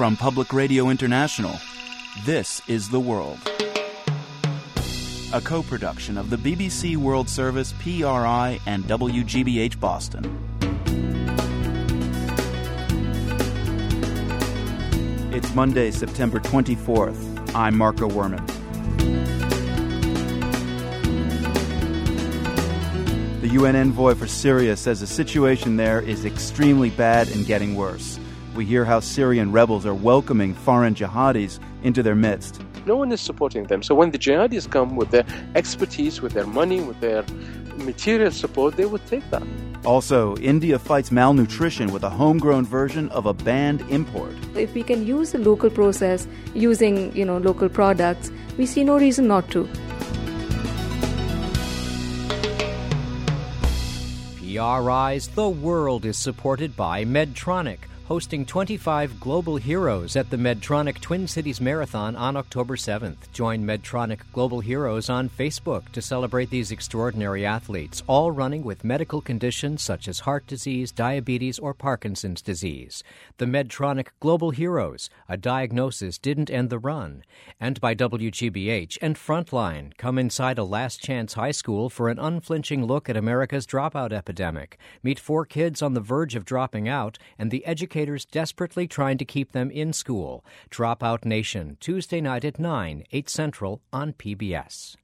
From Public Radio International, this is The World. A co production of the BBC World Service, PRI, and WGBH Boston. It's Monday, September 24th. I'm Marco Werman. The UN envoy for Syria says the situation there is extremely bad and getting worse. We hear how Syrian rebels are welcoming foreign jihadis into their midst. No one is supporting them. So when the jihadis come with their expertise, with their money, with their material support, they would take that. Also, India fights malnutrition with a homegrown version of a banned import. If we can use the local process using, you know, local products, we see no reason not to. PRI's The World is supported by Medtronic hosting 25 global heroes at the Medtronic Twin Cities Marathon on October 7th. Join Medtronic Global Heroes on Facebook to celebrate these extraordinary athletes, all running with medical conditions such as heart disease, diabetes, or Parkinson's disease. The Medtronic Global Heroes, a diagnosis didn't end the run. And by WGBH and Frontline, come inside a last chance high school for an unflinching look at America's dropout epidemic. Meet four kids on the verge of dropping out and the educators educators desperately trying to keep them in school. Dropout Nation, Tuesday night at 9, 8 Central on PBS.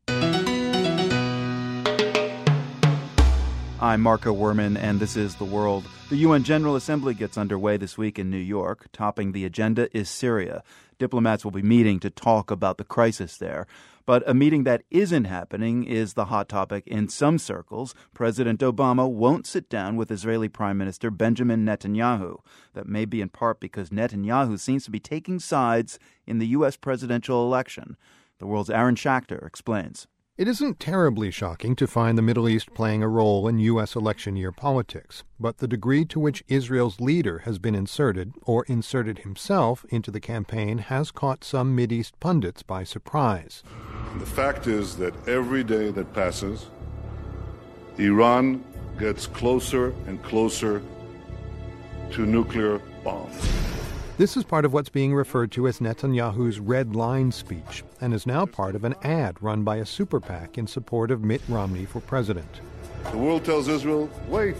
I'm Marco Werman, and this is The World. The UN General Assembly gets underway this week in New York. Topping the agenda is Syria. Diplomats will be meeting to talk about the crisis there. But a meeting that isn't happening is the hot topic in some circles. President Obama won't sit down with Israeli Prime Minister Benjamin Netanyahu. That may be in part because Netanyahu seems to be taking sides in the U.S. presidential election. The world's Aaron Schachter explains. It isn't terribly shocking to find the Middle East playing a role in U.S. election year politics, but the degree to which Israel's leader has been inserted, or inserted himself, into the campaign has caught some Mideast pundits by surprise. The fact is that every day that passes, Iran gets closer and closer to nuclear bombs. This is part of what's being referred to as Netanyahu's Red Line speech and is now part of an ad run by a super PAC in support of Mitt Romney for president. The world tells Israel, wait,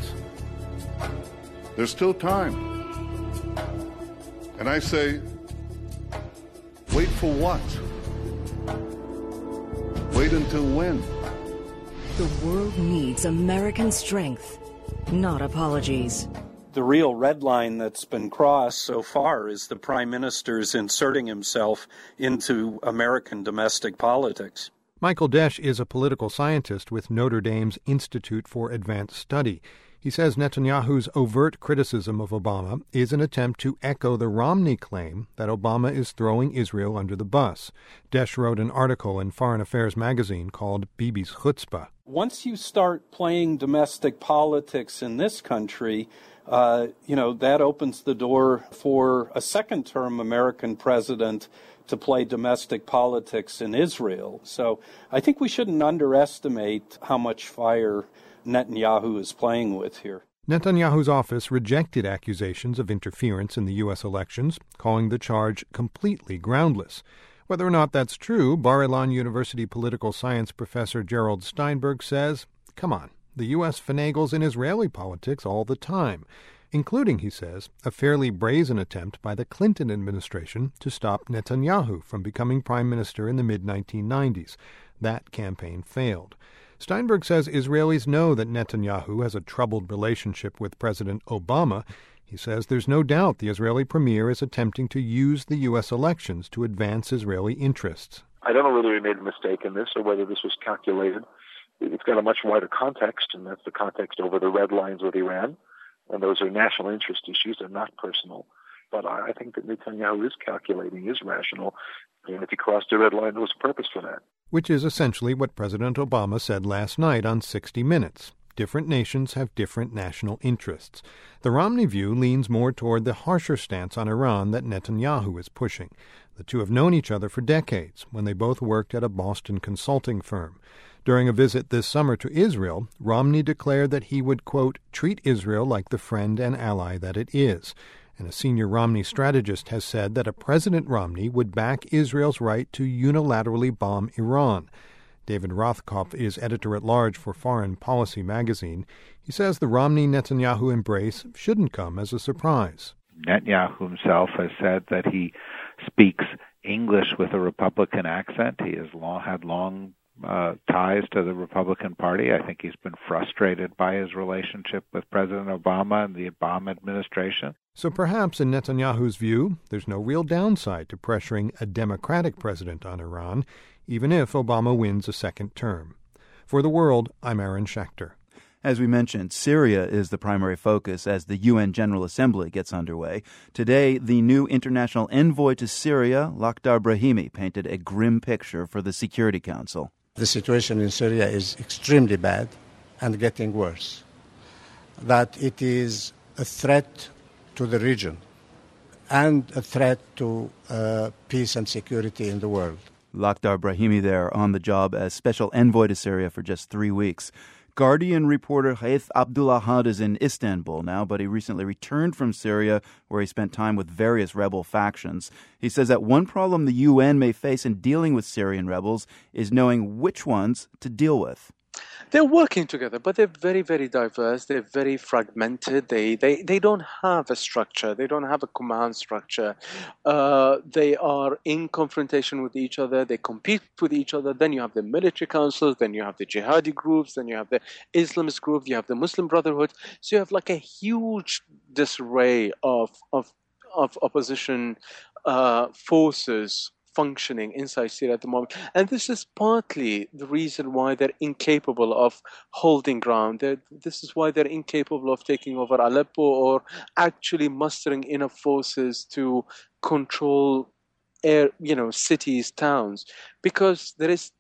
there's still time. And I say, wait for what? Wait until when? The world needs American strength, not apologies the real red line that's been crossed so far is the prime minister's inserting himself into American domestic politics. Michael Desch is a political scientist with Notre Dame's Institute for Advanced Study. He says Netanyahu's overt criticism of Obama is an attempt to echo the Romney claim that Obama is throwing Israel under the bus. Desch wrote an article in Foreign Affairs magazine called Bibi's Chutzpah. Once you start playing domestic politics in this country, uh, you know, that opens the door for a second term American president to play domestic politics in Israel. So I think we shouldn't underestimate how much fire Netanyahu is playing with here. Netanyahu's office rejected accusations of interference in the U.S. elections, calling the charge completely groundless. Whether or not that's true, Bar Ilan University political science professor Gerald Steinberg says, come on, the U.S. finagles in Israeli politics all the time, including, he says, a fairly brazen attempt by the Clinton administration to stop Netanyahu from becoming prime minister in the mid 1990s. That campaign failed. Steinberg says Israelis know that Netanyahu has a troubled relationship with President Obama. He says there's no doubt the Israeli premier is attempting to use the U.S. elections to advance Israeli interests. I don't know whether he made a mistake in this or whether this was calculated it's got a much wider context, and that's the context over the red lines with Iran. And those are national interest issues, they're not personal. But I think that Netanyahu is calculating, is rational, and if he crossed a red line, there was a purpose for that. Which is essentially what President Obama said last night on 60 Minutes. Different nations have different national interests. The Romney view leans more toward the harsher stance on Iran that Netanyahu is pushing. The two have known each other for decades when they both worked at a Boston consulting firm. During a visit this summer to Israel, Romney declared that he would, quote, treat Israel like the friend and ally that it is. and a senior Romney strategist has said that a President Romney would back Israel's right to unilaterally bomb Iran. David Rothkopf is editor at large for Foreign Policy magazine. He says the Romney Netanyahu embrace shouldn't come as a surprise. Netanyahu himself has said that he speaks English with a Republican accent. He has long, had long uh, ties to the Republican Party. I think he's been frustrated by his relationship with President Obama and the Obama administration. So perhaps, in Netanyahu's view, there's no real downside to pressuring a Democratic president on Iran, even if Obama wins a second term. For the world, I'm Aaron Schachter. As we mentioned, Syria is the primary focus as the UN General Assembly gets underway. Today, the new international envoy to Syria, Lakhdar Brahimi, painted a grim picture for the Security Council. The situation in Syria is extremely bad and getting worse. That it is a threat to the region and a threat to uh, peace and security in the world. Lakhdar Brahimi there on the job as special envoy to Syria for just three weeks. Guardian reporter Ghaith Abdulahad is in Istanbul now, but he recently returned from Syria where he spent time with various rebel factions. He says that one problem the UN may face in dealing with Syrian rebels is knowing which ones to deal with they're working together, but they're very, very diverse. They're very fragmented. They they, they don't have a structure. They don't have a command structure. Uh, they are in confrontation with each other. They compete with each other. Then you have the military councils. Then you have the jihadi groups. Then you have the Islamist group. You have the Muslim Brotherhood. So you have like a huge disarray of of of opposition uh, forces functioning inside Syria at the moment. And this is partly the reason why they're incapable of holding ground. They're, this is why they're incapable of taking over Aleppo or actually mustering enough forces to control air, you know, cities, towns, because there is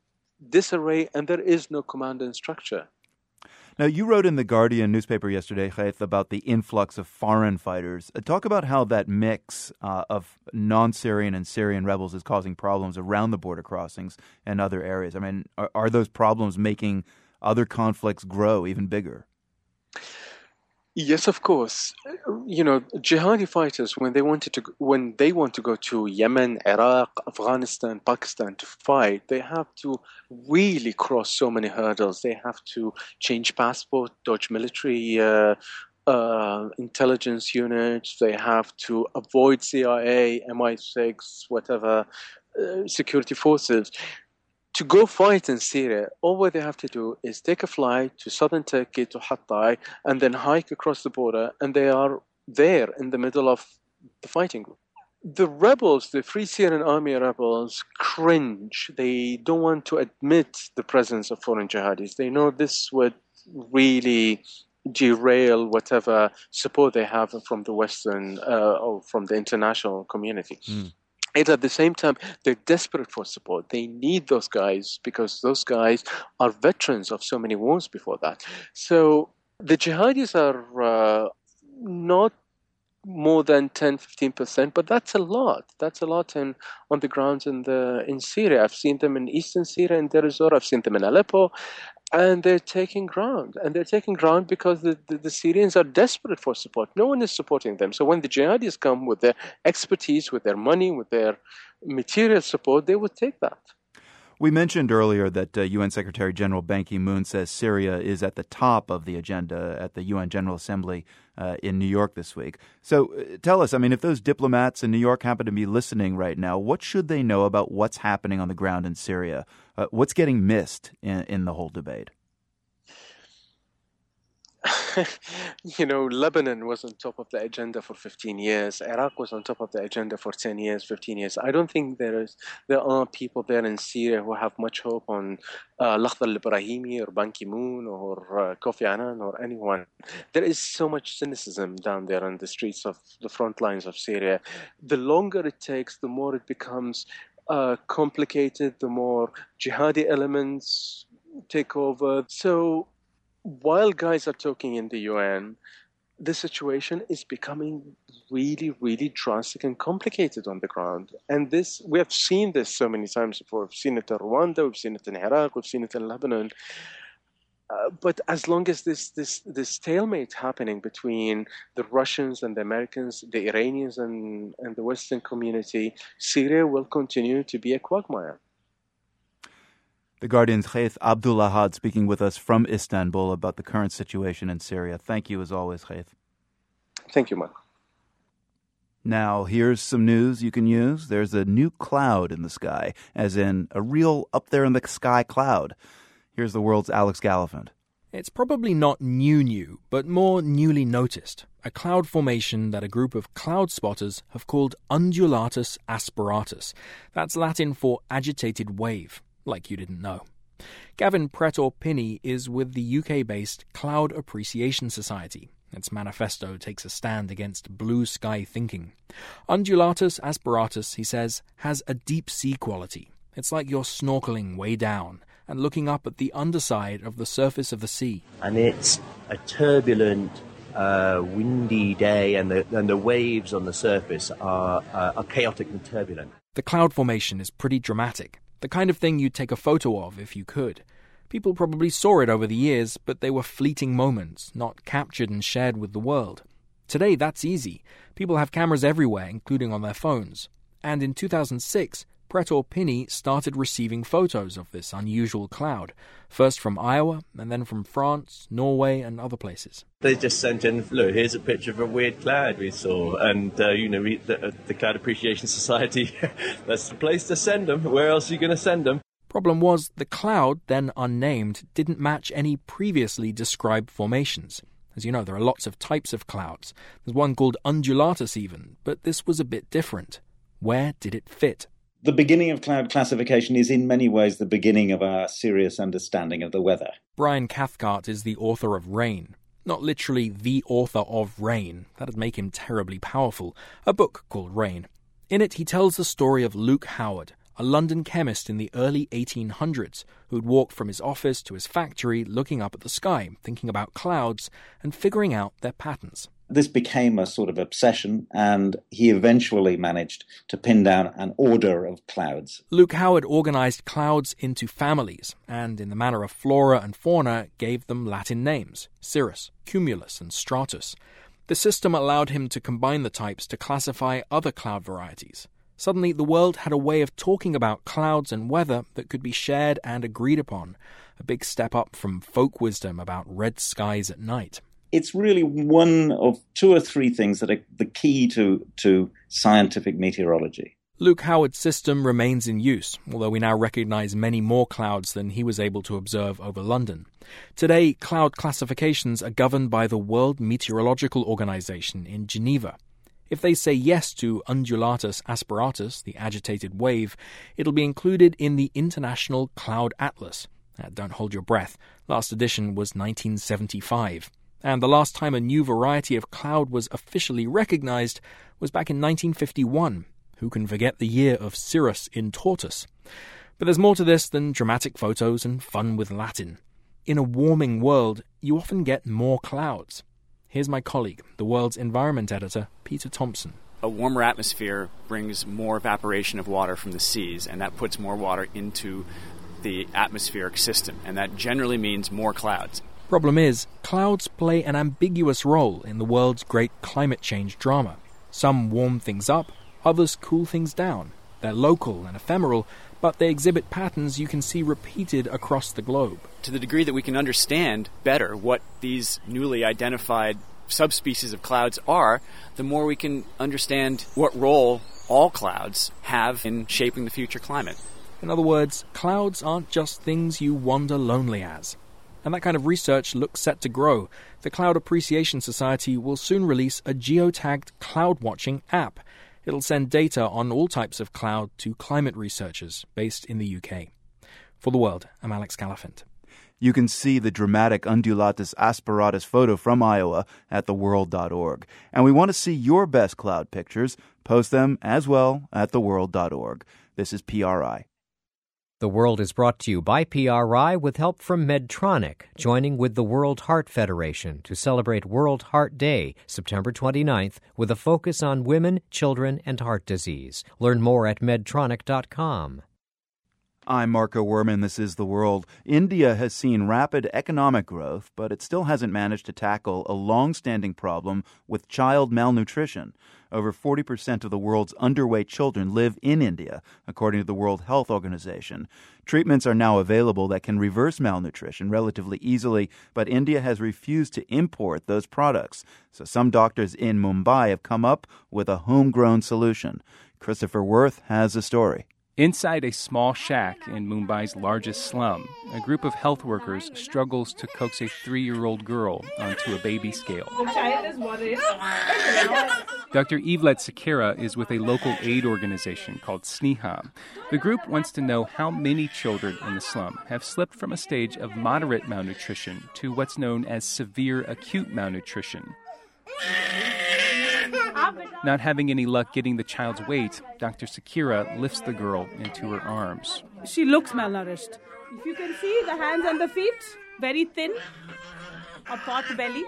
disarray and there is no command and structure. Now, you wrote in the Guardian newspaper yesterday, Ghaith, about the influx of foreign fighters. Uh, talk about how that mix uh, of non Syrian and Syrian rebels is causing problems around the border crossings and other areas. I mean, are, are those problems making other conflicts grow even bigger? Yes, of course. You know, jihadi fighters when they wanted to when they want to go to Yemen, Iraq, Afghanistan, Pakistan to fight, they have to really cross so many hurdles. They have to change passport, dodge military uh, uh, intelligence units. They have to avoid CIA, MI6, whatever uh, security forces to go fight in Syria, all what they have to do is take a flight to southern Turkey to Hatay and then hike across the border, and they are there in the middle of the fighting. group. The rebels, the Free Syrian Army rebels, cringe. They don't want to admit the presence of foreign jihadis. They know this would really derail whatever support they have from the Western uh, or from the international community. Mm. And at the same time, they're desperate for support. They need those guys because those guys are veterans of so many wars before that. So the jihadis are uh, not more than 10 15% but that's a lot that's a lot in on the grounds in the in syria i've seen them in eastern syria in deir i've seen them in aleppo and they're taking ground. And they're taking ground because the, the, the, Syrians are desperate for support. No one is supporting them. So when the jihadis come with their expertise, with their money, with their material support, they would take that. We mentioned earlier that uh, UN Secretary General Ban Ki moon says Syria is at the top of the agenda at the UN General Assembly uh, in New York this week. So uh, tell us, I mean, if those diplomats in New York happen to be listening right now, what should they know about what's happening on the ground in Syria? Uh, what's getting missed in, in the whole debate? you know, Lebanon was on top of the agenda for 15 years. Iraq was on top of the agenda for 10 years, 15 years. I don't think there is there are people there in Syria who have much hope on uh, Lakhdar al-Brahimi or Ban Ki-moon or uh, Kofi Annan or anyone. There is so much cynicism down there on the streets of the front lines of Syria. The longer it takes, the more it becomes uh, complicated, the more jihadi elements take over. So while guys are talking in the UN, the situation is becoming really, really drastic and complicated on the ground. And this, we have seen this so many times before. We've seen it in Rwanda, we've seen it in Iraq, we've seen it in Lebanon. uh, but as long as this, this, this stalemate happening between the Russians and the Americans, the Iranians and, and the Western community, Syria will continue to be a quagmire. The Guardian's Ghaith Abdulahad speaking with us from Istanbul about the current situation in Syria. Thank you as always, Ghaith. Thank you, Mark. Now, here's some news you can use. There's a new cloud in the sky, as in a real up there in the sky cloud. Here's the world's Alex Gallafent. It's probably not new new, but more newly noticed. A cloud formation that a group of cloud spotters have called undulatus asperatus. That's Latin for agitated wave, like you didn't know. Gavin Pretor Pinney is with the UK based Cloud Appreciation Society. Its manifesto takes a stand against blue sky thinking. Undulatus asperatus, he says, has a deep sea quality. It's like you're snorkeling way down, and looking up at the underside of the surface of the sea. And it's a turbulent, uh, windy day, and the, and the waves on the surface are, uh, are chaotic and turbulent. The cloud formation is pretty dramatic, the kind of thing you'd take a photo of if you could. People probably saw it over the years, but they were fleeting moments, not captured and shared with the world. Today, that's easy. People have cameras everywhere, including on their phones. And in 2006, Pretor Pinney started receiving photos of this unusual cloud, first from Iowa and then from France, Norway, and other places. They just sent in, look, here's a picture of a weird cloud we saw. And, uh, you know, we, the, uh, the Cloud Appreciation Society, that's the place to send them. Where else are you going to send them? Problem was, the cloud, then unnamed, didn't match any previously described formations. As you know, there are lots of types of clouds. There's one called undulatus, even, but this was a bit different. Where did it fit? The beginning of cloud classification is in many ways the beginning of our serious understanding of the weather. Brian Cathcart is the author of Rain. Not literally the author of Rain, that'd make him terribly powerful, a book called Rain. In it, he tells the story of Luke Howard, a London chemist in the early 1800s who'd walk from his office to his factory looking up at the sky, thinking about clouds and figuring out their patterns this became a sort of obsession, and he eventually managed to pin down an order of clouds. Luke Howard organized clouds into families, and in the manner of flora and fauna, gave them Latin names cirrus, cumulus, and stratus. The system allowed him to combine the types to classify other cloud varieties. Suddenly, the world had a way of talking about clouds and weather that could be shared and agreed upon, a big step up from folk wisdom about red skies at night it's really one of two or three things that are the key to, to scientific meteorology. Luke Howard's system remains in use, although we now recognize many more clouds than he was able to observe over London. Today, cloud classifications are governed by the World Meteorological Organization in Geneva. If they say yes to undulatus asperatus, the agitated wave, it'll be included in the International Cloud Atlas. Uh, don't hold your breath. Last edition was 1975 and the last time a new variety of cloud was officially recognized was back in 1951. Who can forget the year of Cirrus intortus? But there's more to this than dramatic photos and fun with Latin. In a warming world, you often get more clouds. Here's my colleague, the world's environment editor, Peter Thompson. A warmer atmosphere brings more evaporation of water from the seas, and that puts more water into the atmospheric system, and that generally means more clouds. Problem is, clouds play an ambiguous role in the world's great climate change drama. Some warm things up, others cool things down. They're local and ephemeral, but they exhibit patterns you can see repeated across the globe. To the degree that we can understand better what these newly identified subspecies of clouds are, the more we can understand what role all clouds have in shaping the future climate. In other words, clouds aren't just things you wander lonely as and that kind of research looks set to grow. The Cloud Appreciation Society will soon release a geotagged cloud watching app. It'll send data on all types of cloud to climate researchers based in the UK. For the world, I'm Alex Gallafent. You can see the dramatic undulatus asperatus photo from Iowa at theworld.org. And we want to see your best cloud pictures. Post them as well at theworld.org. This is PRI. The World is brought to you by PRI with help from Medtronic, joining with the World Heart Federation to celebrate World Heart Day, September 29th, with a focus on women, children, and heart disease. Learn more at medtronic.com. I'm Marco Werman. This is The World. India has seen rapid economic growth, but it still hasn't managed to tackle a long standing problem with child malnutrition. Over 40% of the world's underweight children live in India, according to the World Health Organization. Treatments are now available that can reverse malnutrition relatively easily, but India has refused to import those products. So some doctors in Mumbai have come up with a homegrown solution. Christopher Worth has a story. Inside a small shack in Mumbai's largest slum, a group of health workers struggles to coax a three year old girl onto a baby scale. Dr. Yvette Sakira is with a local aid organization called Sneha. The group wants to know how many children in the slum have slipped from a stage of moderate malnutrition to what's known as severe acute malnutrition. Not having any luck getting the child's weight, Dr. Sakira lifts the girl into her arms. She looks malnourished. If you can see the hands and the feet, very thin, a pot belly.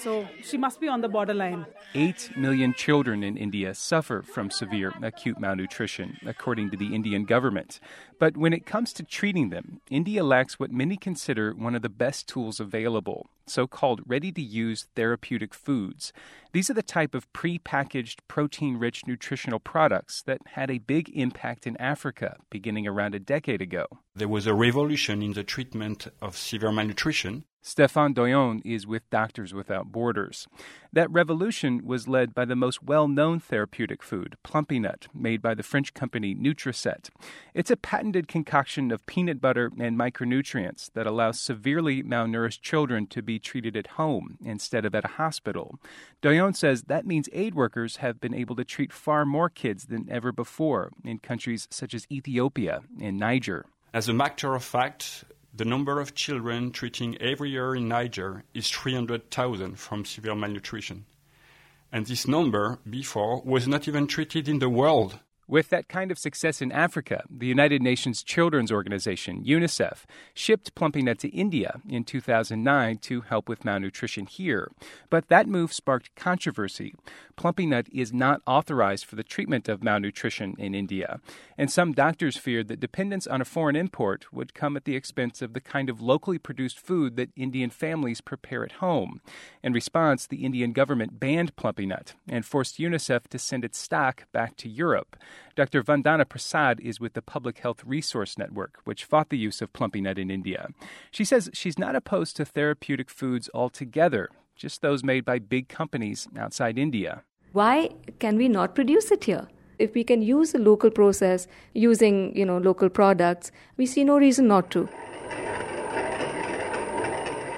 So she must be on the borderline. Eight million children in India suffer from severe acute malnutrition, according to the Indian government. But when it comes to treating them, India lacks what many consider one of the best tools available so called ready to use therapeutic foods. These are the type of pre-packaged protein rich nutritional products that had a big impact in Africa beginning around a decade ago. There was a revolution in the treatment of severe malnutrition. Stefan Doyon is with Doctors Without Borders. That revolution was led by the most well known therapeutic food, Plumpy Nut, made by the French company Nutriset. It's a patented concoction of peanut butter and micronutrients that allows severely malnourished children to be treated at home instead of at a hospital. Doyon says that means aid workers have been able to treat far more kids than ever before in countries such as Ethiopia and Niger. As a matter of fact, the number of children treating every year in Niger is 300,000 from severe malnutrition. And this number before was not even treated in the world. With that kind of success in Africa, the United Nations Children's Organization, UNICEF, shipped Plumpy'Nut to India in 2009 to help with malnutrition here. But that move sparked controversy. Plumpy'Nut is not authorized for the treatment of malnutrition in India, and some doctors feared that dependence on a foreign import would come at the expense of the kind of locally produced food that Indian families prepare at home. In response, the Indian government banned Plumpy'Nut and forced UNICEF to send its stock back to Europe. Dr. Vandana Prasad is with the Public Health Resource Network, which fought the use of Plumpy'Nut in India. She says she's not opposed to therapeutic foods altogether, just those made by big companies outside India. Why can we not produce it here? If we can use a local process using, you know, local products, we see no reason not to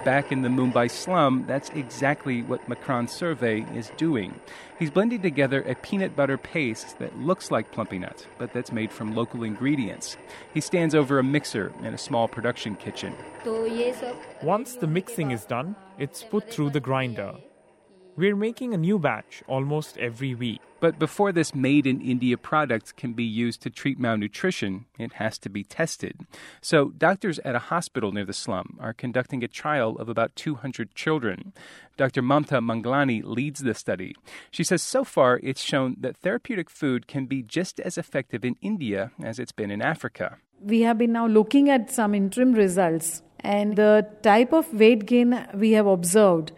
back in the Mumbai slum, that's exactly what Macron Survey is doing. He's blending together a peanut butter paste that looks like Plumpy'Nut, but that's made from local ingredients. He stands over a mixer in a small production kitchen. Once the mixing is done, it's put through the grinder. We're making a new batch almost every week. But before this made in India product can be used to treat malnutrition, it has to be tested. So, doctors at a hospital near the slum are conducting a trial of about 200 children. Dr. Mamta Manglani leads the study. She says so far it's shown that therapeutic food can be just as effective in India as it's been in Africa. We have been now looking at some interim results, and the type of weight gain we have observed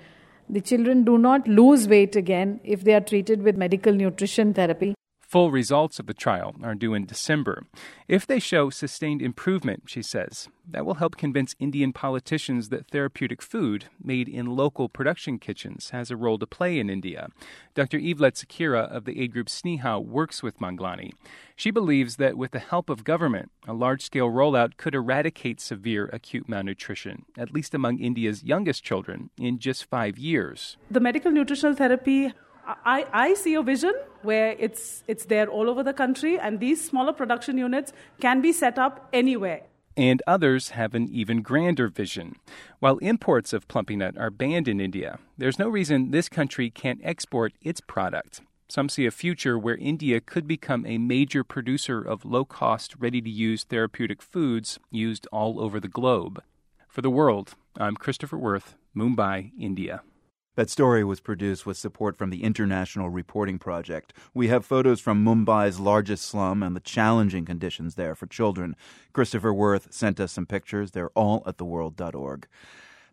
the children do not lose weight again if they are treated with medical nutrition therapy. Full results of the trial are due in December. If they show sustained improvement, she says, that will help convince Indian politicians that therapeutic food made in local production kitchens has a role to play in India. Dr. Yvette Sakira of the aid group Sneha works with Manglani. She believes that with the help of government, a large scale rollout could eradicate severe acute malnutrition, at least among India's youngest children, in just five years. The medical nutritional therapy I, I see a vision where it's, it's there all over the country, and these smaller production units can be set up anywhere. And others have an even grander vision. While imports of plumpy nut are banned in India, there's no reason this country can't export its product. Some see a future where India could become a major producer of low cost, ready to use therapeutic foods used all over the globe. For the world, I'm Christopher Worth, Mumbai, India. That story was produced with support from the International Reporting Project. We have photos from Mumbai's largest slum and the challenging conditions there for children. Christopher Worth sent us some pictures. They're all at theworld.org.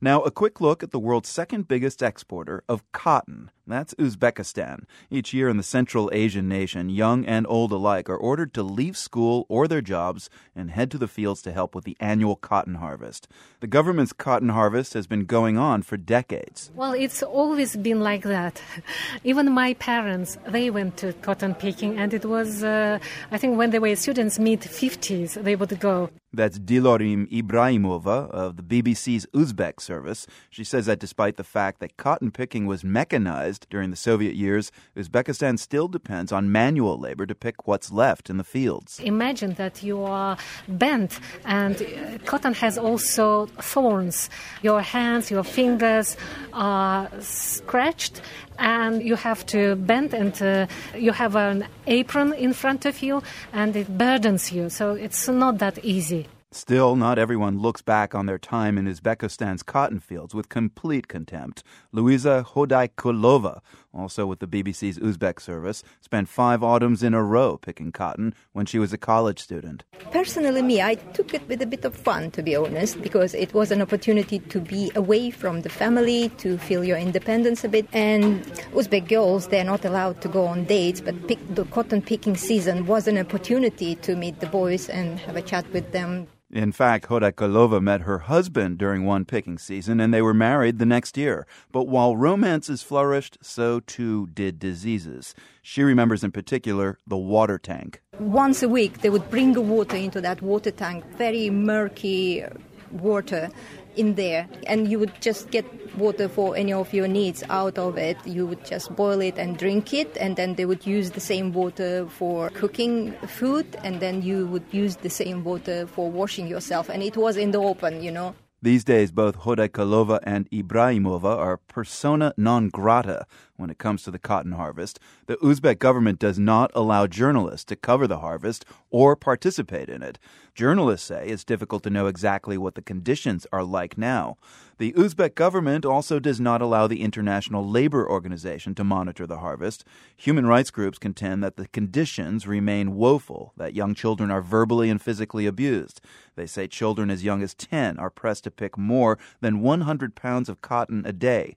Now, a quick look at the world's second biggest exporter of cotton. That's Uzbekistan. Each year in the Central Asian nation, young and old alike are ordered to leave school or their jobs and head to the fields to help with the annual cotton harvest. The government's cotton harvest has been going on for decades. Well, it's always been like that. Even my parents, they went to cotton picking, and it was, uh, I think, when they were students, mid 50s, they would go. That's Dilorim Ibrahimova of the BBC's Uzbek service. She says that despite the fact that cotton picking was mechanized during the Soviet years, Uzbekistan still depends on manual labor to pick what's left in the fields. Imagine that you are bent, and uh, cotton has also thorns. Your hands, your fingers are scratched, and you have to bend and uh, you have an apron in front of you and it burdens you so it's not that easy Still, not everyone looks back on their time in Uzbekistan's cotton fields with complete contempt. Luisa Hodaikulova, also with the BBC's Uzbek service, spent five autumns in a row picking cotton when she was a college student. Personally, me, I took it with a bit of fun, to be honest, because it was an opportunity to be away from the family, to feel your independence a bit. And Uzbek girls, they're not allowed to go on dates, but pick, the cotton picking season was an opportunity to meet the boys and have a chat with them. In fact, Hodaikulova met her husband during one picking season and they were married the next year. But while romances flourished, so too did diseases. She remembers in particular the water tank. Once a week, they would bring water into that water tank, very murky water in there and you would just get water for any of your needs out of it. You would just boil it and drink it and then they would use the same water for cooking food and then you would use the same water for washing yourself. And it was in the open you know these days, both Hodaikulova and Ibrahimova are persona non grata when it comes to the cotton harvest. The Uzbek government does not allow journalists to cover the harvest or participate in it. Journalists say it's difficult to know exactly what the conditions are like now. The Uzbek government also does not allow the International Labor Organization to monitor the harvest. Human rights groups contend that the conditions remain woeful, that young children are verbally and physically abused. They say children as young as 10 are pressed to pick more than 100 pounds of cotton a day.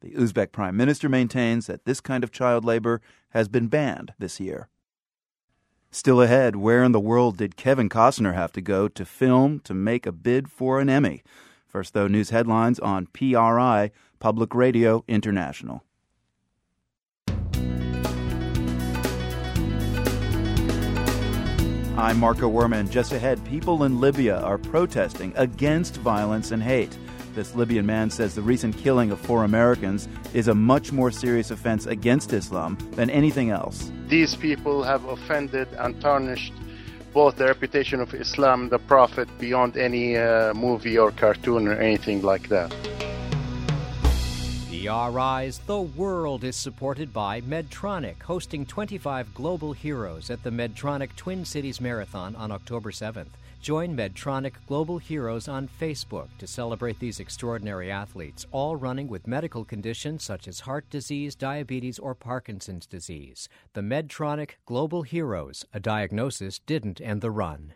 The Uzbek prime minister maintains that this kind of child labor has been banned this year. Still ahead, where in the world did Kevin Costner have to go to film to make a bid for an Emmy? First, though, news headlines on PRI, Public Radio International. I'm Marco Werman. Just ahead, people in Libya are protesting against violence and hate. This Libyan man says the recent killing of four Americans is a much more serious offense against Islam than anything else. These people have offended and tarnished both the reputation of Islam the Prophet beyond any uh, movie or cartoon or anything like that. PRI's The World is supported by Medtronic, hosting 25 global heroes at the Medtronic Twin Cities Marathon on October 7th. Join Medtronic Global Heroes on Facebook to celebrate these extraordinary athletes, all running with medical conditions such as heart disease, diabetes, or Parkinson's disease. The Medtronic Global Heroes, a diagnosis didn't end the run.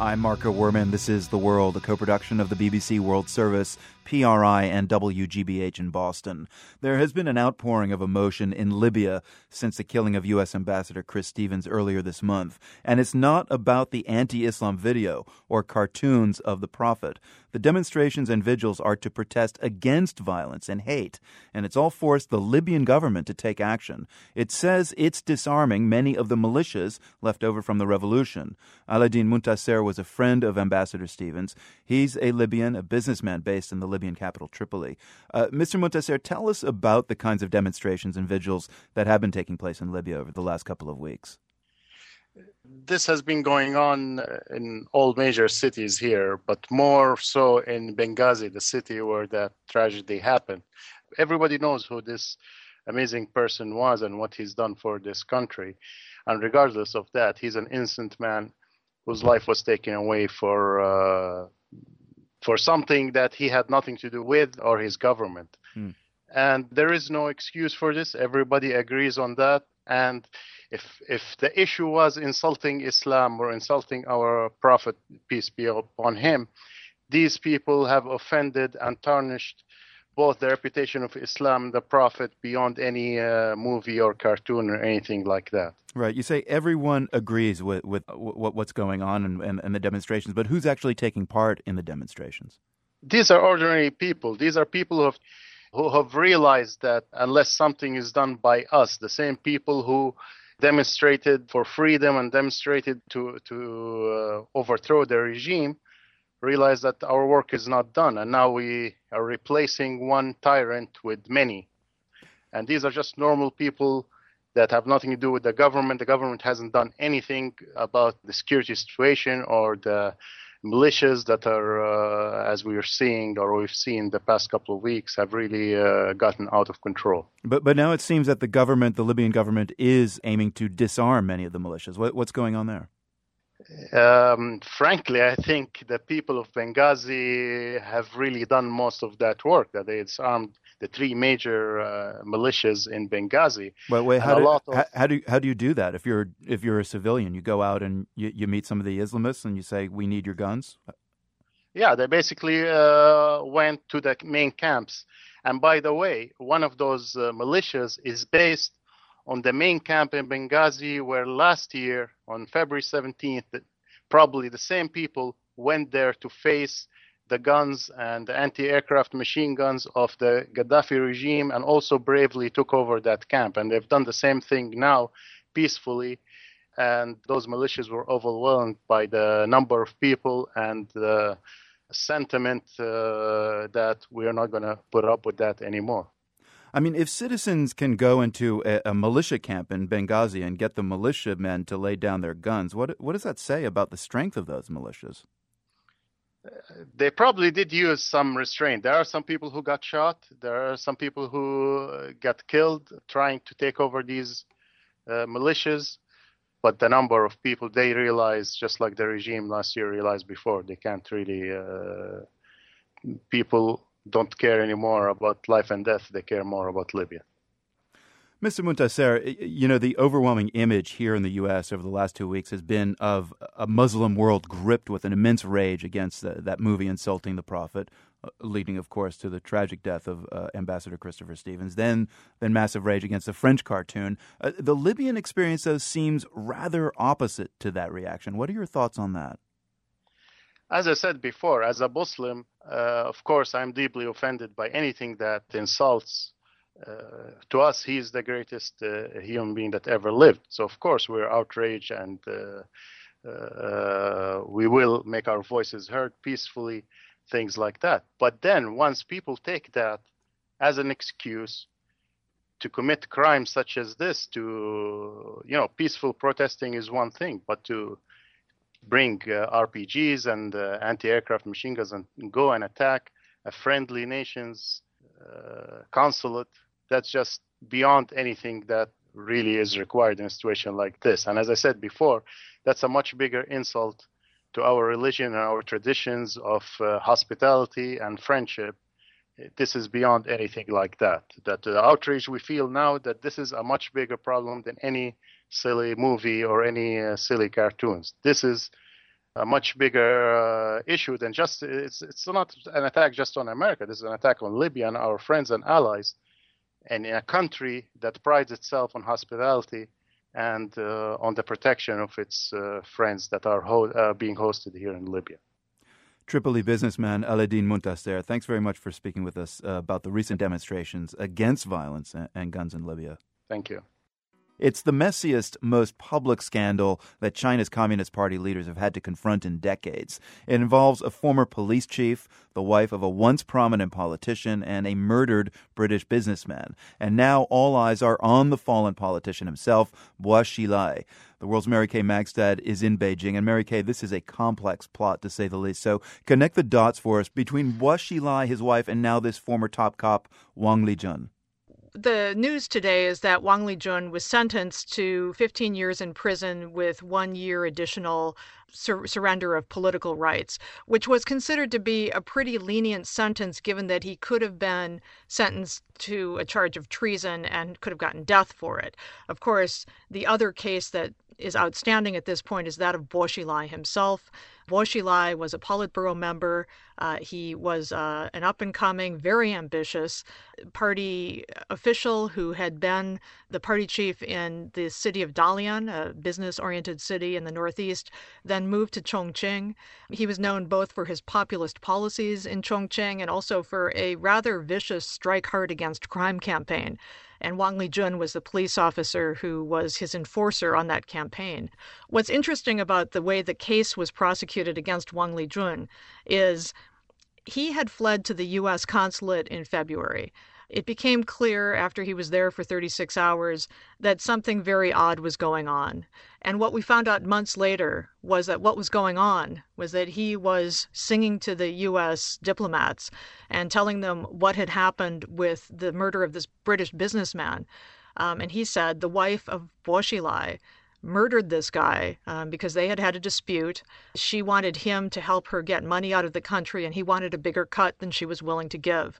I'm Marco Werman. This is The World, a co production of the BBC World Service, PRI, and WGBH in Boston. There has been an outpouring of emotion in Libya since the killing of U.S. Ambassador Chris Stevens earlier this month. And it's not about the anti Islam video or cartoons of the Prophet. The demonstrations and vigils are to protest against violence and hate, and it's all forced the Libyan government to take action. It says it's disarming many of the militias left over from the revolution. Aladdin Muntasser was a friend of Ambassador Stevens. He's a Libyan, a businessman based in the Libyan capital, Tripoli. Uh, Mr. Muntasser, tell us about the kinds of demonstrations and vigils that have been taking place in Libya over the last couple of weeks this has been going on uh, in all major cities here, but more so in Benghazi, the city where that tragedy happened. Everybody knows who this amazing person was and what he's done for this country. And regardless of that, he's an innocent man whose life was taken away for uh, for something that he had nothing to do with or his government. Hmm. And there is no excuse for this. Everybody agrees on that. And if if the issue was insulting Islam or insulting our Prophet, peace be upon him, these people have offended and tarnished both the reputation of Islam and the Prophet beyond any uh, movie or cartoon or anything like that. Right. You say everyone agrees with, with what, what's going on and, and, and the demonstrations, but who's actually taking part in the demonstrations? These are ordinary people. These are people who have, who have realized that unless something is done by us, the same people who demonstrated for freedom and demonstrated to, to uh, overthrow the regime, realize that our work is not done. And now we are replacing one tyrant with many. And these are just normal people that have nothing to do with the government. The government hasn't done anything about the security situation or the militias that are, uh, as we are seeing or we've seen the past couple of weeks, have really uh, gotten out of control. But but now it seems that the government, the Libyan government, is aiming to disarm many of the militias. What, what's going on there? Um, frankly, I think the people of Benghazi have really done most of that work. That they armed the three major uh, militias in Benghazi. Wait, wait, how do, of- how, how do how do you do that? If you're if you're a civilian, you go out and you, you meet some of the Islamists and you say, "We need your guns." Yeah, they basically uh, went to the main camps. And by the way, one of those uh, militias is based on the main camp in Benghazi, where last year, on February 17th, probably the same people went there to face the guns and the anti aircraft machine guns of the Gaddafi regime and also bravely took over that camp. And they've done the same thing now peacefully. And those militias were overwhelmed by the number of people and the sentiment uh, that we are not going to put up with that anymore. I mean, if citizens can go into a, a militia camp in Benghazi and get the militiamen to lay down their guns, what what does that say about the strength of those militias? they probably did use some restraint. There are some people who got shot. There are some people who uh, got killed trying to take over these uh, militias. But the number of people they realized, just like the regime last year realized before, they can't really. Uh, people don't care anymore about life and death. They care more about Libya. Mr. Muntasser, you know, the overwhelming image here in the U.S. over the last two weeks has been of a Muslim world gripped with an immense rage against the, that movie insulting the Prophet, uh, leading, of course, to the tragic death of uh, Ambassador Christopher Stevens. Then, then massive rage against the French cartoon. Uh, the Libyan experience, though, seems rather opposite to that reaction. What are your thoughts on that? As I said before, as a Muslim, uh, of course, I'm deeply offended by anything that insults. Uh, to us, he is the greatest uh, human being that ever lived. So, of course, we're outraged and uh, uh, we will make our voices heard peacefully, things like that. But then, once people take that as an excuse to commit crimes such as this, to, you know, peaceful protesting is one thing, but to bring uh, RPGs and uh, anti-aircraft machine guns and go and attack a friendly nation's uh, consulate. That's just beyond anything that really is required in a situation like this. And as I said before, that's a much bigger insult to our religion and our traditions of uh, hospitality and friendship. This is beyond anything like that. That the outrage we feel now that this is a much bigger problem than any silly movie or any uh, silly cartoons. This is a much bigger uh, issue than just it's it's not an attack just on America. This is an attack on Libya and our friends and allies, and in a country that prides itself on hospitality and uh, on the protection of its uh, friends that are ho- uh, being hosted here in Libya. Tripoli businessman Aladdin Muntasser, thanks very much for speaking with us uh, about the recent demonstrations against violence and guns in Libya. Thank you. It's the messiest, most public scandal that China's Communist Party leaders have had to confront in decades. It involves a former police chief, the wife of a once prominent politician, and a murdered British businessman. And now all eyes are on the fallen politician himself, Bo Xilai. The world's Mary Kay Magistad is in Beijing. And Mary Kay, this is a complex plot, to say the least. So connect the dots for us between Bo Xilai, his wife, and now this former top cop, Wang Lijun. The news today is that Wang Lijun was sentenced to 15 years in prison with one year additional sur- surrender of political rights, which was considered to be a pretty lenient sentence given that he could have been sentenced to a charge of treason and could have gotten death for it. Of course, the other case that is outstanding at this point is that of Bo Xilai himself. Bo Xilai was a Politburo member. Uh, he was uh, an up and coming, very ambitious party official who had been the party chief in the city of Dalian, a business oriented city in the northeast, then moved to Chongqing. He was known both for his populist policies in Chongqing and also for a rather vicious strike hard against crime campaign and Wang Lijun was the police officer who was his enforcer on that campaign. What's interesting about the way the case was prosecuted against Wang Lijun is he had fled to the U.S. consulate in February. It became clear after he was there for 36 hours that something very odd was going on. And what we found out months later was that what was going on was that he was singing to the U.S. diplomats and telling them what had happened with the murder of this British businessman. Um, and he said the wife of Bo Xilai murdered this guy um, because they had had a dispute. She wanted him to help her get money out of the country, and he wanted a bigger cut than she was willing to give.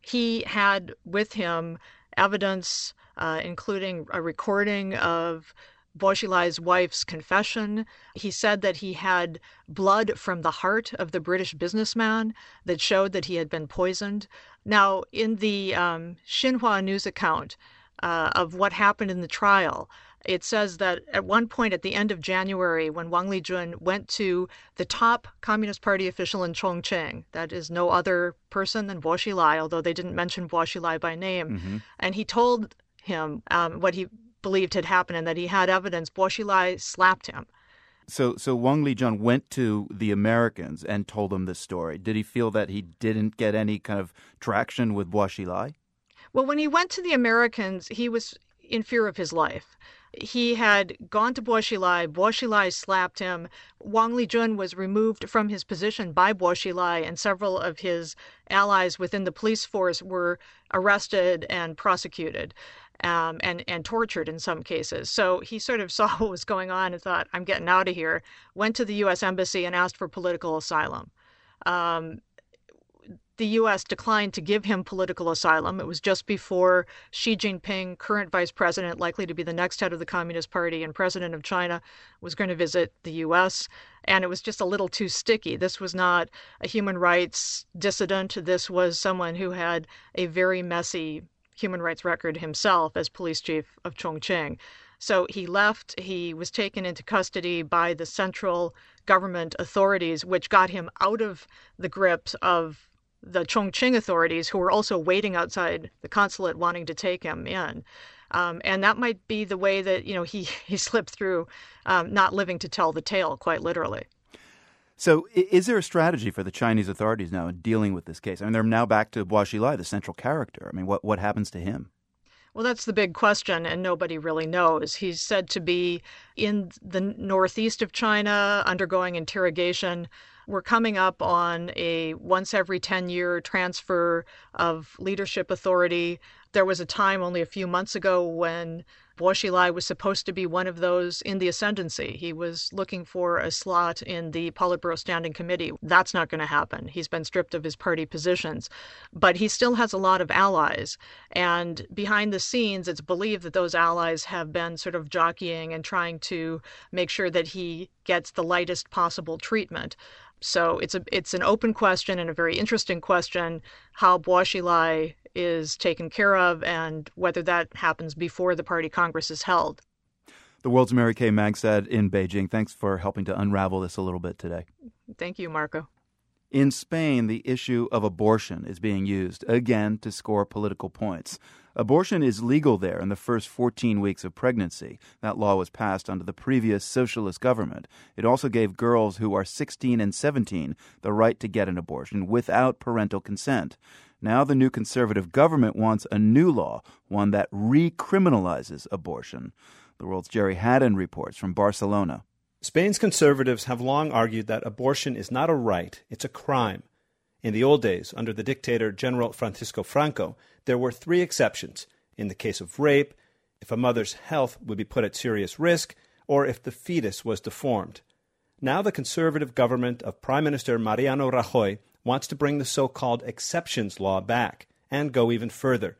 He had with him evidence, uh, including a recording of Bo Xilai's wife's confession. He said that he had blood from the heart of the British businessman that showed that he had been poisoned. Now, in the um, Xinhua news account uh, of what happened in the trial, it says that at one point at the end of January, when Wang Lijun went to the top Communist Party official in Chongqing, that is no other person than Bo Xilai, although they didn't mention Bo Xilai by name, Mm-hmm. and he told him um, what he believed had happened and that he had evidence. Bo Xilai slapped him. So, so Wang Lijun went to the Americans and told them this story. Did he feel that he didn't get any kind of traction with Bo Xilai? Well, when he went to the Americans, he was in fear of his life. He had gone to Bo Xilai. Bo Xilai slapped him. Wang Lijun was removed from his position by Bo Xilai, and several of his allies within the police force were arrested and prosecuted. Um, and and tortured in some cases. So he sort of saw what was going on and thought, "I'm getting out of here." Went to the U.S. embassy and asked for political asylum. Um, the U.S. declined to give him political asylum. It was just before Xi Jinping, current vice president, likely to be the next head of the Communist Party and president of China, was going to visit the U.S. And it was just a little too sticky. This was not a human rights dissident. This was someone who had a very messy human rights record himself as police chief of Chongqing. So he left. He was taken into custody by the central government authorities, which got him out of the grips of the Chongqing authorities, who were also waiting outside the consulate wanting to take him in. Um, and that might be the way that you know he he slipped through, um, not living to tell the tale, quite literally. So, is there a strategy for the Chinese authorities now in dealing with this case? I mean, they're now back to Bo Xilai, the central character. I mean, what what happens to him? Well, that's the big question, and nobody really knows. He's said to be in the northeast of China, undergoing interrogation. We're coming up on a once every 10 year transfer of leadership authority. There was a time only a few months ago when Bo Xilai was supposed to be one of those in the ascendancy. He was looking for a slot in the Politburo Standing Committee. That's not going to happen. He's been stripped of his party positions. But he still has a lot of allies. And behind the scenes, it's believed that those allies have been sort of jockeying and trying to make sure that he gets the lightest possible treatment. So it's a it's an open question and a very interesting question how Bo Xilai is taken care of and whether that happens before the party congress is held. The world's Mary Kay Magistad in Beijing. Thanks for helping to unravel this a little bit today. Thank you, Marco. In Spain, the issue of abortion is being used again to score political points. Abortion is legal there in the first 14 weeks of pregnancy. That law was passed under the previous socialist government. It also gave girls who are 16 and 17 the right to get an abortion without parental consent. Now, the new conservative government wants a new law, one that recriminalizes abortion. The world's Gerry Hadden reports from Barcelona. Spain's conservatives have long argued that abortion is not a right, it's a crime. In the old days, under the dictator General Francisco Franco, there were three exceptions in the case of rape, if a mother's health would be put at serious risk, or if the fetus was deformed. Now the conservative government of Prime Minister Mariano Rajoy wants to bring the so called exceptions law back and go even further.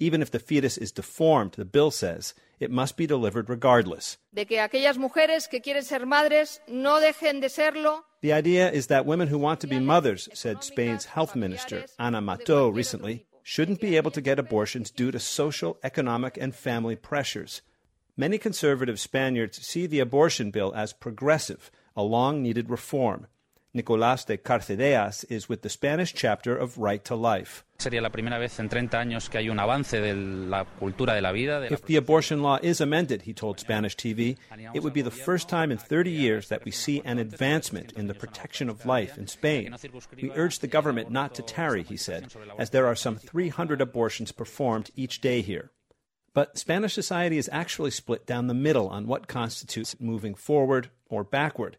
Even if the fetus is deformed, the bill says, it must be delivered regardless. De que aquellas mujeres que quieren ser madres no dejen de serlo. The idea is that women who want to be mothers, said Spain's health minister, Ana Mato, recently, shouldn't be able to get abortions due to social, economic, and family pressures. Many conservative Spaniards see the abortion bill as progressive, a long needed reform. Nicolás de Carcedeas is with the Spanish chapter of Right to Life. Sería la primera vez en 30 años que hay un avance de la cultura de la vida. De if the abortion law is amended, he told Spanish TV, it would be the first time in 30 years that we see an advancement in the protection of life in Spain. We urge the government not to tarry, he said, as there are some 300 abortions performed each day here. But Spanish society is actually split down the middle on what constitutes moving forward or backward.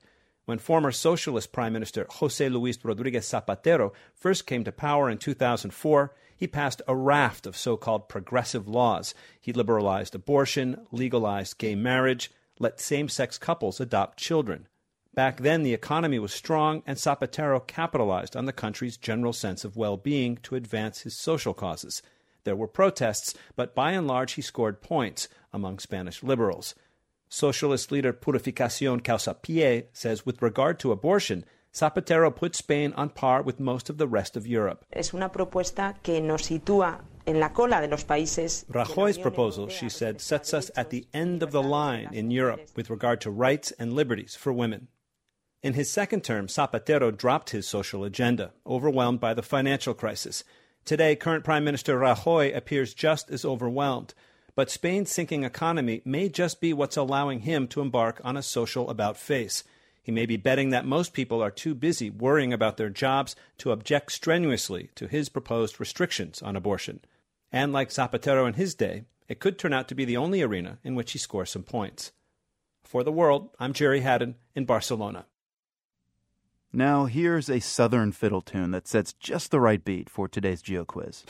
When former socialist Prime Minister Jose Luis Rodriguez Zapatero first came to power in 2004, he passed a raft of so called progressive laws. He liberalized abortion, legalized gay marriage, let same sex couples adopt children. Back then, the economy was strong, and Zapatero capitalized on the country's general sense of well being to advance his social causes. There were protests, but by and large, he scored points among Spanish liberals. Socialist leader Purificación Causapie says with regard to abortion, Zapatero put Spain on par with most of the rest of Europe. Es una propuesta que nos sitúa en la cola de los países. Rajoy's proposal, she said, sets us at the end of the line in Europe with regard to rights and liberties for women. In his second term, Zapatero dropped his social agenda, overwhelmed by the financial crisis. Today, current Prime Minister Rajoy appears just as overwhelmed. But Spain's sinking economy may just be what's allowing him to embark on a social about face. He may be betting that most people are too busy worrying about their jobs to object strenuously to his proposed restrictions on abortion. And like Zapatero in his day, it could turn out to be the only arena in which he scores some points. For the world, I'm Gerry Hadden in Barcelona. Now, here's a southern fiddle tune that sets just the right beat for today's Geo Quiz.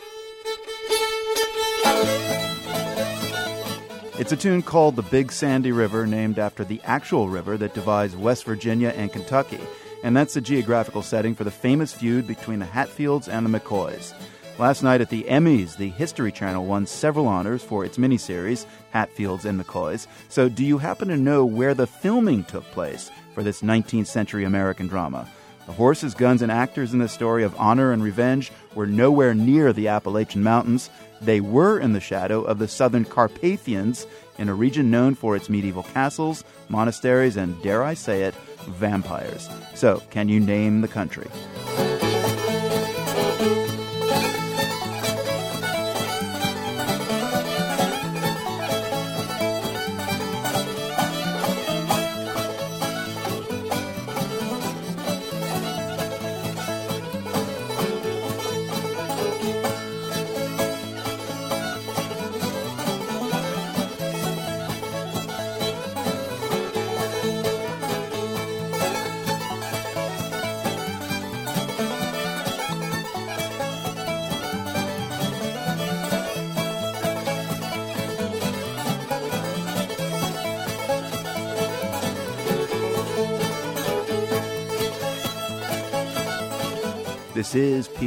It's a tune called The Big Sandy River, named after the actual river that divides West Virginia and Kentucky. And that's the geographical setting for the famous feud between the Hatfields and the McCoys. Last night at the Emmys, the History Channel won several honors for its miniseries, Hatfields and McCoys. So, do you happen to know where the filming took place for this 19th century American drama? The horses, guns, and actors in this story of honor and revenge were nowhere near the Appalachian Mountains. They were in the shadow of the southern Carpathians in a region known for its medieval castles, monasteries, and, dare I say it, vampires. So, can you name the country?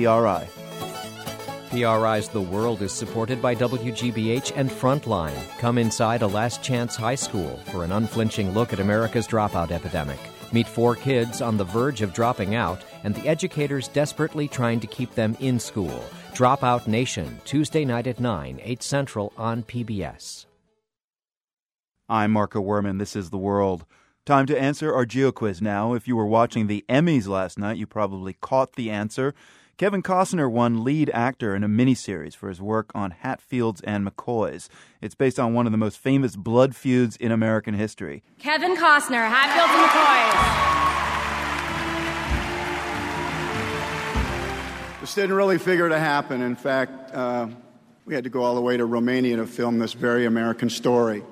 PRI. PRI's The World is supported by WGBH and Frontline. Come inside a last chance high school for an unflinching look at America's dropout epidemic. Meet four kids on the verge of dropping out and the educators desperately trying to keep them in school. Dropout Nation, Tuesday night at 9, 8 Central on PBS. I'm Marco Werman. This is The World. Time to answer our Geo quiz now. If you were watching the Emmys last night, you probably caught the answer. Kevin Costner won lead actor in a miniseries for his work on Hatfields and McCoys. It's based on one of the most famous blood feuds in American history. Kevin Costner, Hatfields and McCoys. This didn't really figure to happen. In fact, uh, we had to go all the way to Romania to film this very American story.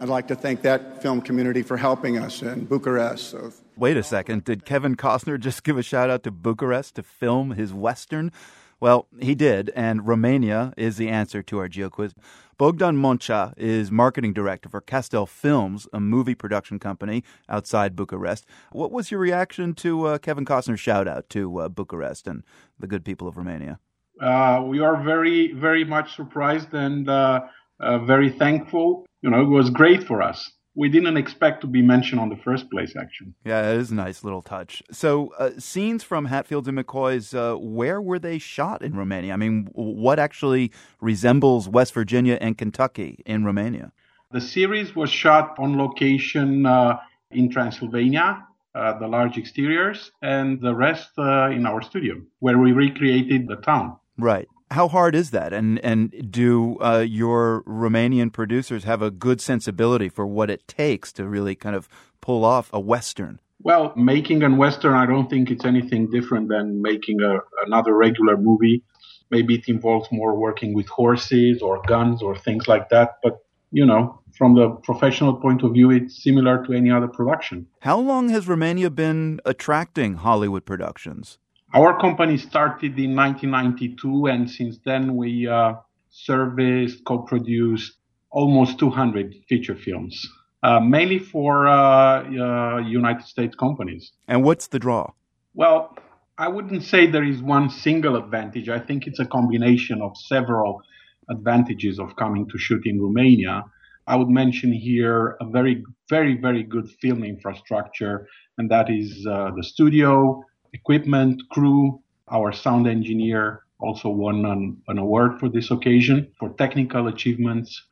I'd like to thank that film community for helping us in Bucharest. So. Wait a second. Did Kevin Costner just give a shout out to Bucharest to film his Western? Well, he did, and Romania is the answer to our GeoQuiz. Bogdan Moncea is marketing director for Castel Films, a movie production company outside Bucharest. What was your reaction to uh, Kevin Costner's shout out to uh, Bucharest and the good people of Romania? Uh, we are very, very much surprised and uh, uh, very thankful. You know, it was great for us we didn't expect to be mentioned on the first place, actually. Yeah, it is a nice little touch. So, uh, scenes from Hatfields and McCoys, uh, where were they shot in Romania? I mean, what actually resembles West Virginia and Kentucky in Romania? The series was shot on location uh, in Transylvania, uh, the large exteriors, and the rest uh, in our studio, where we recreated the town. Right. How hard is that? And and do uh, your Romanian producers have a good sensibility for what it takes to really kind of pull off a western? Well, making a western, I don't think it's anything different than making a, another regular movie. Maybe it involves more working with horses or guns or things like that. But you know, from the professional point of view, it's similar to any other production. How long has Romania been attracting Hollywood productions? Our company started in 1992, and since then we uh, serviced, co-produced almost 200 feature films, uh, mainly for uh, uh, United States companies. And what's the draw? Well, I wouldn't say there is one single advantage. I think it's a combination of several advantages of coming to shoot in Romania. I would mention here a very, very, very good film infrastructure, and that is uh, the studio, equipment, crew. Our sound engineer also won an, an award for this occasion for technical achievements.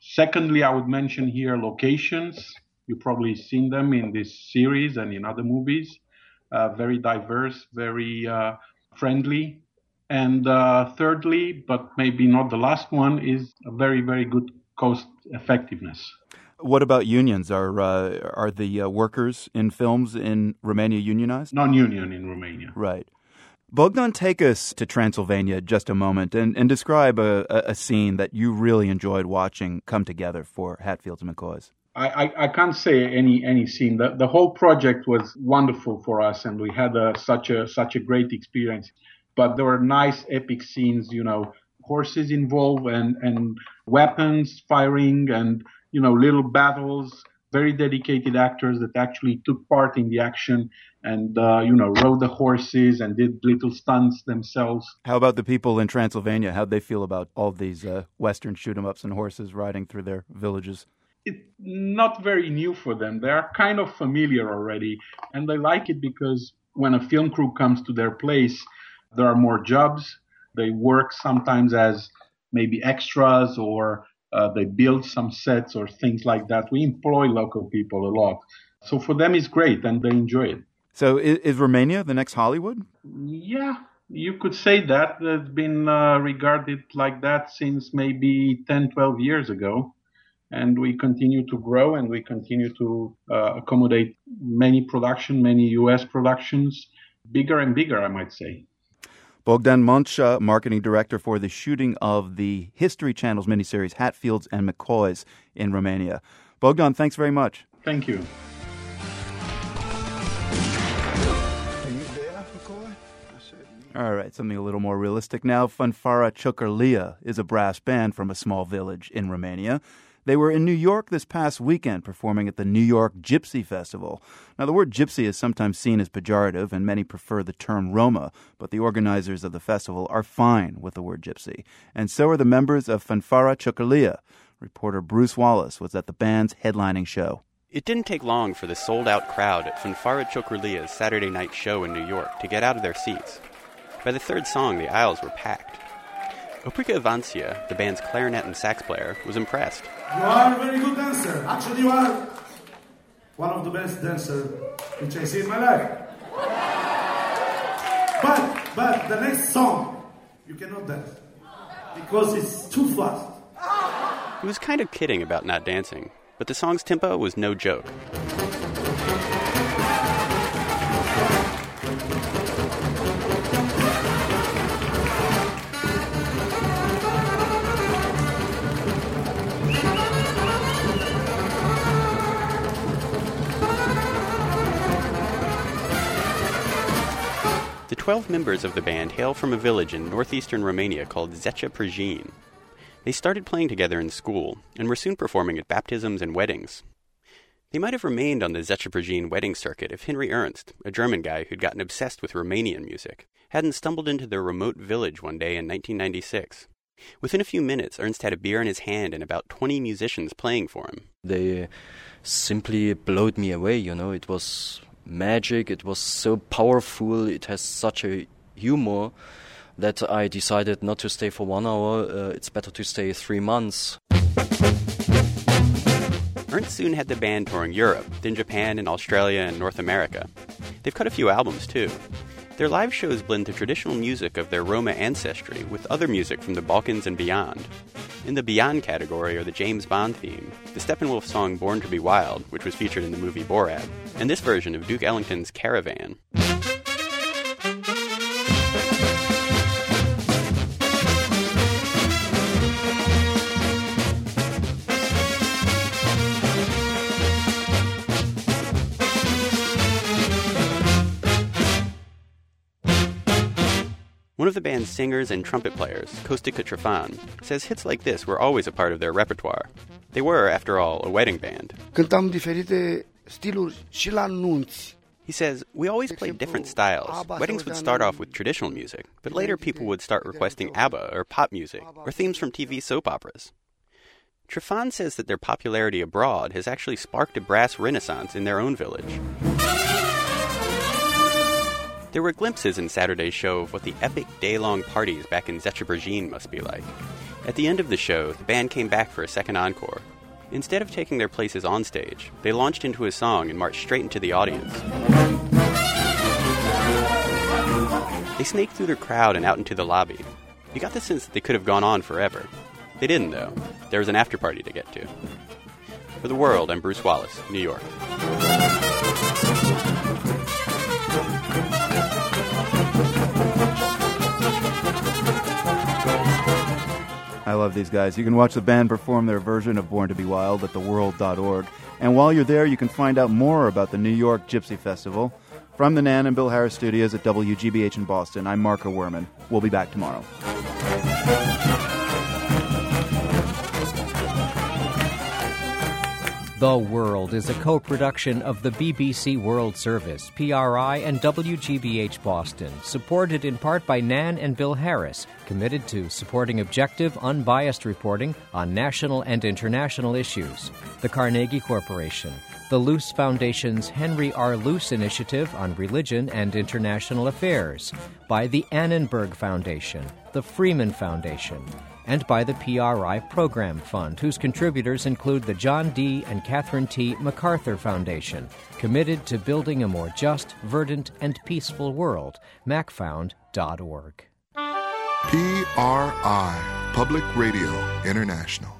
Secondly, I would mention here locations. You've probably seen them in this series and in other movies. Uh, very diverse, very uh, friendly. And uh, thirdly, but maybe not the last one, is a very, very good cost effectiveness. What about unions? Are uh, are the uh, workers in films in Romania unionized? Non-union in Romania. Right. Bogdan, take us to Transylvania just a moment and, and describe a, a, scene that you really enjoyed watching come together for Hatfields and McCoys. I, I, I, can't say any any scene. The, the whole project was wonderful for us, and we had a, such a such a great experience. But there were nice epic scenes, you know, horses involved and and weapons firing and you know, little battles, very dedicated actors that actually took part in the action and, uh, you know, rode the horses and did little stunts themselves. How about the people in Transylvania? How'd they feel about all these uh, Western shoot 'em ups and horses riding through their villages? It's not very new for them. They are kind of familiar already, and they like it because when a film crew comes to their place, there are more jobs. They work sometimes as maybe extras or they build some sets or things like that. We employ local people a lot. So for them, it's great and they enjoy it. So is, is Romania the next Hollywood? Yeah, you could say that. It's been uh, regarded like that since maybe 10, 12 years ago. And we continue to grow and we continue to uh, accommodate many production, many US productions, bigger and bigger, I might say. Bogdan Moncea, marketing director for the shooting of the History Channel's miniseries Hatfields and McCoys in Romania. Bogdan, thanks very much. Thank you. All right, something a little more realistic now. Fanfara Ciocărlia is a brass band from a small village in Romania. They were in New York this past weekend performing at the New York Gypsy Festival. Now, the word gypsy is sometimes seen as pejorative, and many prefer the term Roma, but the organizers of the festival are fine with the word gypsy. And so are the members of Fanfara Ciocărlia. Reporter Bruce Wallace was at the band's headlining show. It didn't take long for the sold out crowd at Fanfara Ciocărlia's Saturday night show in New York to get out of their seats. By the third song, the aisles were packed. Oprica Ivancea, the band's clarinet and sax player, was impressed. You are a very good dancer. Actually, you are one of the best dancers which I see in my life. But, but the next song, you cannot dance because it's too fast. He was kind of kidding about not dancing, but the song's tempo was no joke. The 12 members of the band hail from a village in northeastern Romania called Zece Prăjini. They started playing together in school and were soon performing at baptisms and weddings. They might have remained on the Zece Prăjini wedding circuit if Henry Ernst, a German guy who'd gotten obsessed with Romanian music, hadn't stumbled into their remote village one day in 1996. Within a few minutes, Ernst had a beer in his hand and about 20 musicians playing for him. They simply blowed me away, you know. It was magic, it was so powerful, it has such a humor that I decided not to stay for one hour. Uh, it's better to stay three months. Ernst soon had the band touring Europe, then Japan and Australia and North America. They've cut a few albums too. Their live shows blend the traditional music of their Roma ancestry with other music from the Balkans and beyond. In the Beyond category are the James Bond theme, the Steppenwolf song Born to Be Wild, which was featured in the movie Borat, and this version of Duke Ellington's Caravan. Of the band's singers and trumpet players, Costică Trifan, says hits like this were always a part of their repertoire. They were, after all, a wedding band. Cântam diferite stiluri și la nunți. He says, We always played different styles. Weddings would start off with traditional music, but later people would start requesting ABBA or pop music or themes from TV soap operas. Trifan says that their popularity abroad has actually sparked a brass renaissance in their own village. There were glimpses in Saturday's show of what the epic day long parties back in Prăjini must be like. At the end of the show, the band came back for a second encore. Instead of taking their places on stage, they launched into a song and marched straight into the audience. They snaked through the crowd and out into the lobby. You got the sense that they could have gone on forever. They didn't, though. There was an after party to get to. For the world, I'm Bruce Wallace, New York. Love these guys. You can watch the band perform their version of Born to Be Wild at theworld.org. And while you're there, you can find out more about the New York Gypsy Festival. From the Nan and Bill Harris studios at WGBH in Boston, I'm Marco Werman. We'll be back tomorrow. The World is a co production of the BBC World Service, PRI, and WGBH Boston, supported in part by Nan and Bill Harris, committed to supporting objective, unbiased reporting on national and international issues. The Carnegie Corporation, the Luce Foundation's Henry R. Luce Initiative on Religion and International Affairs, by the Annenberg Foundation, the Freeman Foundation, and by the PRI Program Fund, whose contributors include the John D. and Catherine T. MacArthur Foundation, committed to building a more just, verdant, and peaceful world. macfound.org. PRI, Public Radio International.